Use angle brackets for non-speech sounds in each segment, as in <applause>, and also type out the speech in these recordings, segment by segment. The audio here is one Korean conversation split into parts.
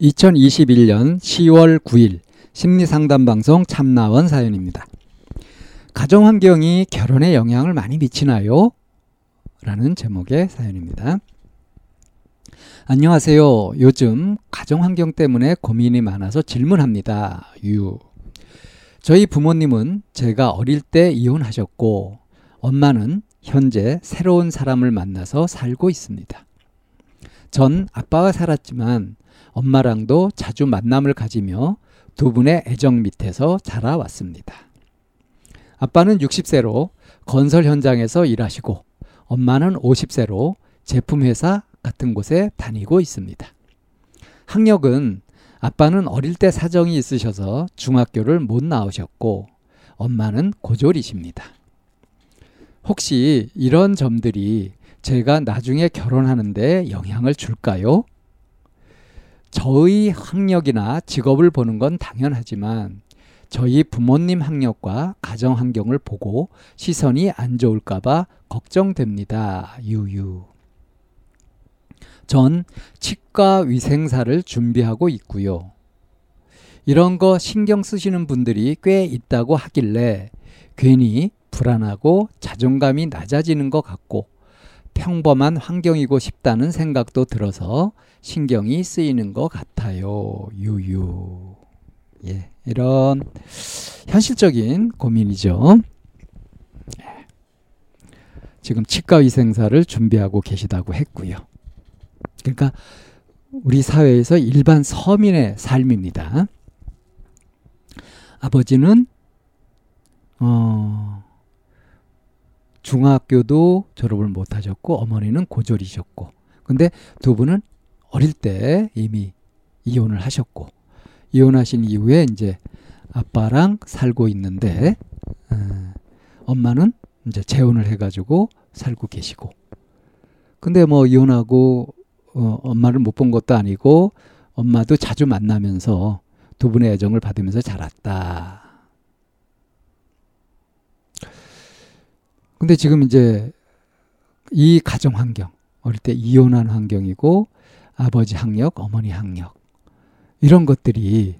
2021년 10월 9일 심리상담 방송 참나원 사연입니다. 가정 환경이 결혼에 영향을 많이 미치나요? 라는 제목의 사연입니다. 안녕하세요. 요즘 가정 환경 때문에 고민이 많아서 질문합니다. 유. 저희 부모님은 제가 어릴 때 이혼하셨고 엄마는 현재 새로운 사람을 만나서 살고 있습니다. 전 아빠와 살았지만 엄마랑도 자주 만남을 가지며 두 분의 애정 밑에서 자라왔습니다. 아빠는 60세로 건설 현장에서 일하시고 엄마는 50세로 제품회사 같은 곳에 다니고 있습니다. 학력은 아빠는 어릴 때 사정이 있으셔서 중학교를 못 나오셨고 엄마는 고졸이십니다. 혹시 이런 점들이 제가 나중에 결혼하는데 영향을 줄까요? 저의 학력이나 직업을 보는 건 당연하지만 저희 부모님 학력과 가정 환경을 보고 시선이 안 좋을까봐 걱정됩니다. 유유. 전 치과 위생사를 준비하고 있고요. 이런 거 신경 쓰시는 분들이 꽤 있다고 하길래 괜히 불안하고 자존감이 낮아지는 것 같고 평범한 환경이고 싶다는 생각도 들어서 신경이 쓰이는 것 같아요. 유유. 예, 이런 현실적인 고민이죠. 예. 지금 치과 위생사를 준비하고 계시다고 했고요. 그러니까 우리 사회에서 일반 서민의 삶입니다. 아버지는 어 중학교도 졸업을 못 하셨고 어머니는 고졸이셨고 근데 두 분은 어릴 때 이미 이혼을 하셨고 이혼하신 이후에 이제 아빠랑 살고 있는데 어, 엄마는 이제 재혼을 해가지고 살고 계시고 근데 뭐 이혼하고 어, 엄마를 못 본 것도 아니고 엄마도 자주 만나면서 두 분의 애정을 받으면서 자랐다. 근데 지금 이제 이 가정 환경, 어릴 때 이혼한 환경이고 아버지 학력, 어머니 학력 이런 것들이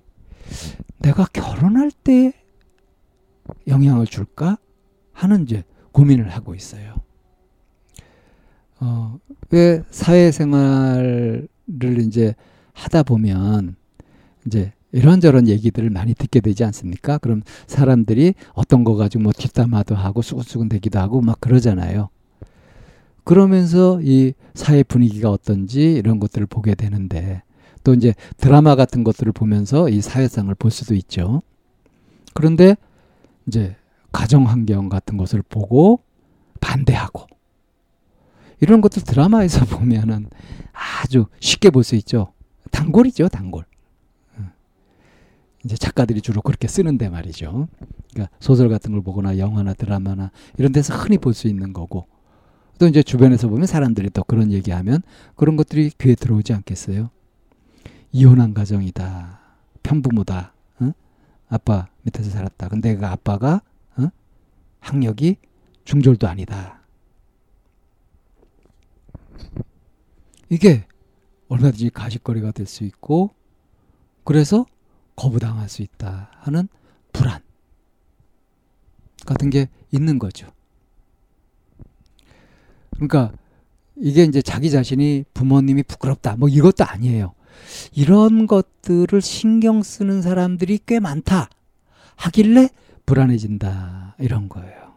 내가 결혼할 때 영향을 줄까 하는 이제 고민을 하고 있어요. 어, 왜 사회생활을 이제 하다 보면 이제 이런저런 얘기들을 많이 듣게 되지 않습니까? 그럼 사람들이 어떤 거 가지고 뭐 뒷담화도 하고 수근수근 대기도 하고 막 그러잖아요. 그러면서 이 사회 분위기가 어떤지 이런 것들을 보게 되는데 또 이제 드라마 같은 것들을 보면서 이 사회상을 볼 수도 있죠. 그런데 이제 가정 환경 같은 것을 보고 반대하고 이런 것도 드라마에서 <laughs> 보면은 아주 쉽게 볼 수 있죠. 단골이죠, 단골. 이제 작가들이 주로 그렇게 쓰는데 말이죠. 그러니까 소설 같은 걸 보거나 영화나 드라마나 이런 데서 흔히 볼 수 있는 거고 또 이제 주변에서 보면 사람들이 또 그런 얘기하면 그런 것들이 귀에 들어오지 않겠어요? 이혼한 가정이다. 편부모다. 어? 아빠 밑에서 살았다. 근데 그 아빠가 어? 학력이 중졸도 아니다. 이게 얼마든지 가식거리가 될 수 있고 그래서 거부당할 수 있다 하는 불안 같은 게 있는 거죠. 그러니까 이게 이제 자기 자신이 부모님이 부끄럽다 뭐 이것도 아니에요. 이런 것들을 신경 쓰는 사람들이 꽤 많다 하길래 불안해진다 이런 거예요.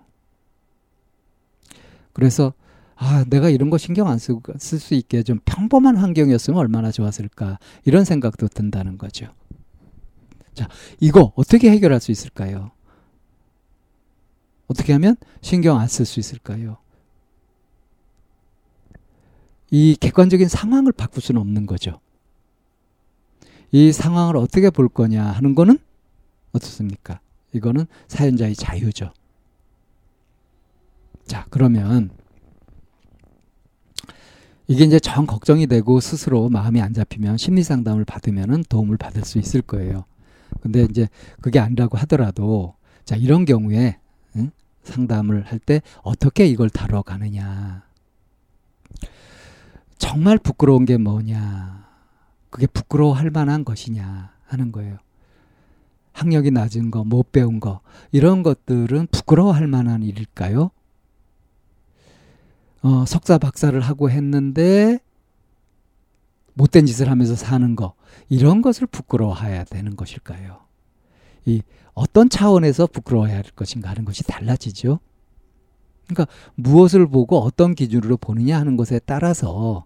그래서 아, 내가 이런 거 신경 안 쓸 수 있게 좀 평범한 환경이었으면 얼마나 좋았을까 이런 생각도 든다는 거죠. 자, 이거 어떻게 해결할 수 있을까요? 어떻게 하면 신경 안 쓸 수 있을까요? 이 객관적인 상황을 바꿀 수는 없는 거죠. 이 상황을 어떻게 볼 거냐 하는 거는 어떻습니까? 이거는 사연자의 자유죠. 자, 그러면 이게 이제 정 걱정이 되고 스스로 마음이 안 잡히면 심리 상담을 받으면 도움을 받을 수 있을 거예요. 근데 이제 그게 아니라고 하더라도 자, 이런 경우에 응? 상담을 할 때 어떻게 이걸 다뤄 가느냐. 정말 부끄러운 게 뭐냐. 그게 부끄러워할 만한 것이냐 하는 거예요. 학력이 낮은 거, 못 배운 거, 이런 것들은 부끄러워할 만한 일일까요? 어, 석사 박사를 하고 했는데 못된 짓을 하면서 사는 거, 이런 것을 부끄러워해야 되는 것일까요? 이 어떤 차원에서 부끄러워해야 할 것인가 하는 것이 달라지죠. 그러니까 무엇을 보고 어떤 기준으로 보느냐 하는 것에 따라서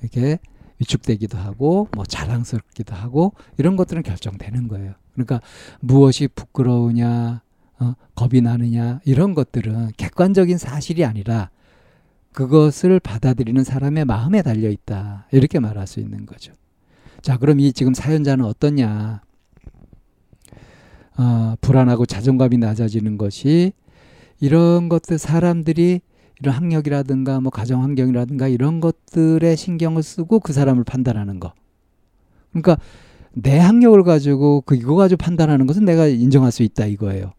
이렇게 위축되기도 하고 뭐 자랑스럽기도 하고 이런 것들은 결정되는 거예요. 그러니까 무엇이 부끄러우냐, 어, 겁이 나느냐 이런 것들은 객관적인 사실이 아니라 그것을 받아들이는 사람의 마음에 달려 있다 이렇게 말할 수 있는 거죠. 자, 그럼 이 지금 사연자는 어떠냐? 어, 불안하고 자존감이 낮아지는 것이 이런 것들 사람들이 이런 학력이라든가 뭐 가정 환경이라든가 이런 것들에 신경을 쓰고 그 사람을 판단하는 거. 그러니까 내 학력을 가지고 그 이거 가지고 판단하는 것은 내가 인정할 수 있다 이거예요.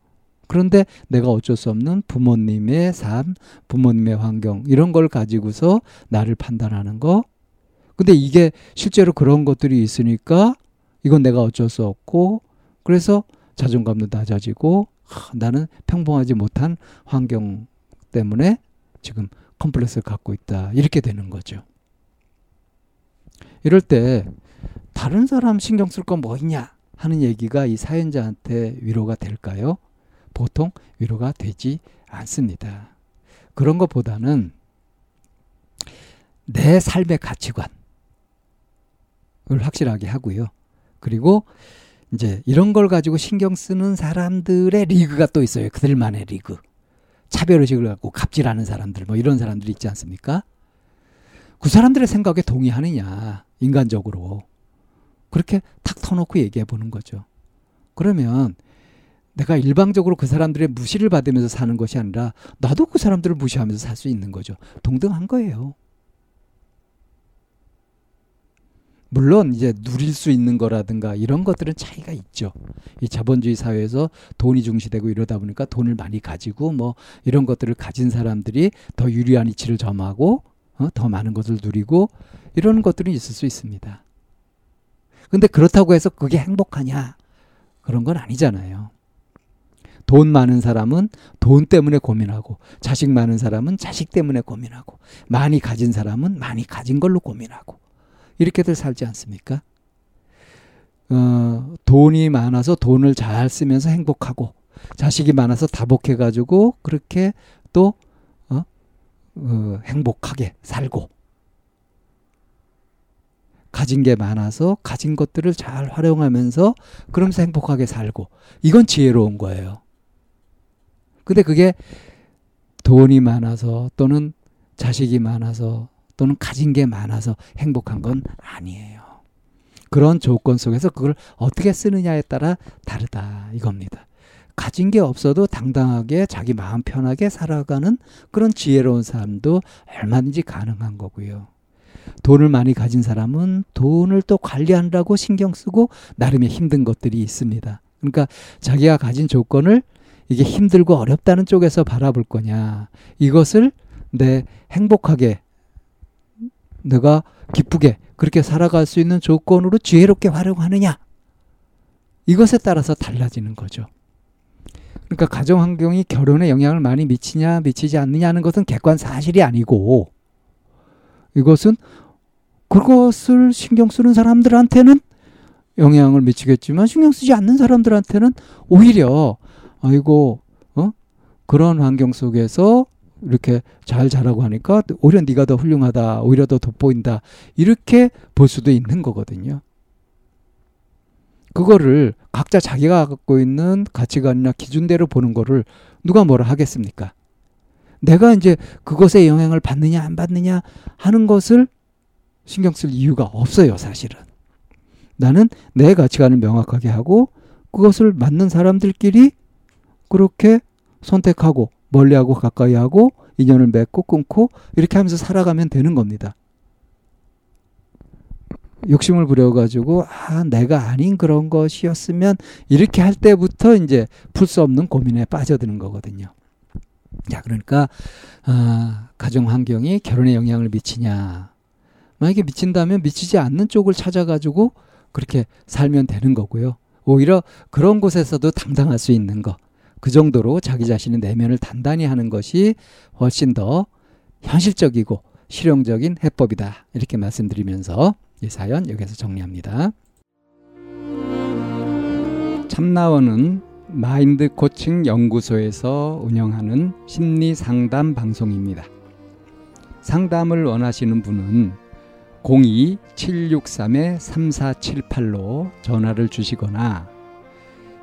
그런데 내가 어쩔 수 없는 부모님의 삶, 부모님의 환경 이런 걸 가지고서 나를 판단하는 거. 근데 이게 실제로 그런 것들이 있으니까 이건 내가 어쩔 수 없고 그래서 자존감도 낮아지고 하, 나는 평범하지 못한 환경 때문에 지금 컴플렉스를 갖고 있다. 이렇게 되는 거죠. 이럴 때 다른 사람 신경 쓸거뭐 있냐 하는 얘기가 이 사연자한테 위로가 될까요? 보통 위로가 되지 않습니다. 그런 것보다는 내 삶의 가치관을 확실하게 하고요. 그리고 이제 이런 걸 가지고 신경 쓰는 사람들의 리그가 또 있어요. 그들만의 리그. 차별의식을 갖고 갑질하는 사람들, 뭐 이런 사람들이 있지 않습니까? 그 사람들의 생각에 동의하느냐, 인간적으로. 그렇게 탁 터놓고 얘기해 보는 거죠. 그러면 내가 일방적으로 그 사람들의 무시를 받으면서 사는 것이 아니라 나도 그 사람들을 무시하면서 살 수 있는 거죠. 동등한 거예요. 물론 이제 누릴 수 있는 거라든가 이런 것들은 차이가 있죠. 이 자본주의 사회에서 돈이 중시되고 이러다 보니까 돈을 많이 가지고 뭐 이런 것들을 가진 사람들이 더 유리한 이치를 점하고 어? 더 많은 것을 누리고 이런 것들은 있을 수 있습니다. 근데 그렇다고 해서 그게 행복하냐? 그런 건 아니잖아요. 돈 많은 사람은 돈 때문에 고민하고, 자식 많은 사람은 자식 때문에 고민하고, 많이 가진 사람은 많이 가진 걸로 고민하고, 이렇게들 살지 않습니까? 어, 돈이 많아서 돈을 잘 쓰면서 행복하고 자식이 많아서 다복해가지고 그렇게 또 어? 어, 행복하게 살고 가진 게 많아서 가진 것들을 잘 활용하면서 그러면서 행복하게 살고 이건 지혜로운 거예요. 근데 그게 돈이 많아서 또는 자식이 많아서 또는 가진 게 많아서 행복한 건 아니에요. 그런 조건 속에서 그걸 어떻게 쓰느냐에 따라 다르다 이겁니다. 가진 게 없어도 당당하게 자기 마음 편하게 살아가는 그런 지혜로운 삶도 얼마든지 가능한 거고요. 돈을 많이 가진 사람은 돈을 또 관리한다고 신경 쓰고 나름의 힘든 것들이 있습니다. 그러니까 자기가 가진 조건을 이게 힘들고 어렵다는 쪽에서 바라볼 거냐. 이것을 내 행복하게 내가 기쁘게 그렇게 살아갈 수 있는 조건으로 지혜롭게 활용하느냐. 이것에 따라서 달라지는 거죠. 그러니까 가정 환경이 결혼에 영향을 많이 미치냐 미치지 않느냐는 것은 객관 사실이 아니고 이것은 그것을 신경 쓰는 사람들한테는 영향을 미치겠지만 신경 쓰지 않는 사람들한테는 오히려 아이고 어 그런 환경 속에서 이렇게 잘 자라고 하니까 오히려 네가 더 훌륭하다, 오히려 더 돋보인다 이렇게 볼 수도 있는 거거든요. 그거를 각자 자기가 갖고 있는 가치관이나 기준대로 보는 거를 누가 뭐라 하겠습니까? 내가 이제 그것에 영향을 받느냐 안 받느냐 하는 것을 신경 쓸 이유가 없어요, 사실은. 나는 내 가치관을 명확하게 하고 그것을 맞는 사람들끼리 그렇게 선택하고 멀리하고 가까이하고 인연을 맺고 끊고 이렇게 하면서 살아가면 되는 겁니다. 욕심을 부려가지고 아 내가 아닌 그런 것이었으면 이렇게 할 때부터 이제 풀 수 없는 고민에 빠져드는 거거든요. 자 그러니까 아, 가정 환경이 결혼에 영향을 미치냐 만약에 미친다면 미치지 않는 쪽을 찾아가지고 그렇게 살면 되는 거고요. 오히려 그런 곳에서도 당당할 수 있는 거. 그 정도로 자기 자신의 내면을 단단히 하는 것이 훨씬 더 현실적이고 실용적인 해법이다. 이렇게 말씀드리면서 이 사연 여기서 정리합니다. 참나원은 마인드 코칭 연구소에서 운영하는 심리 상담 방송입니다. 상담을 원하시는 분은 02-763-3478로 전화를 주시거나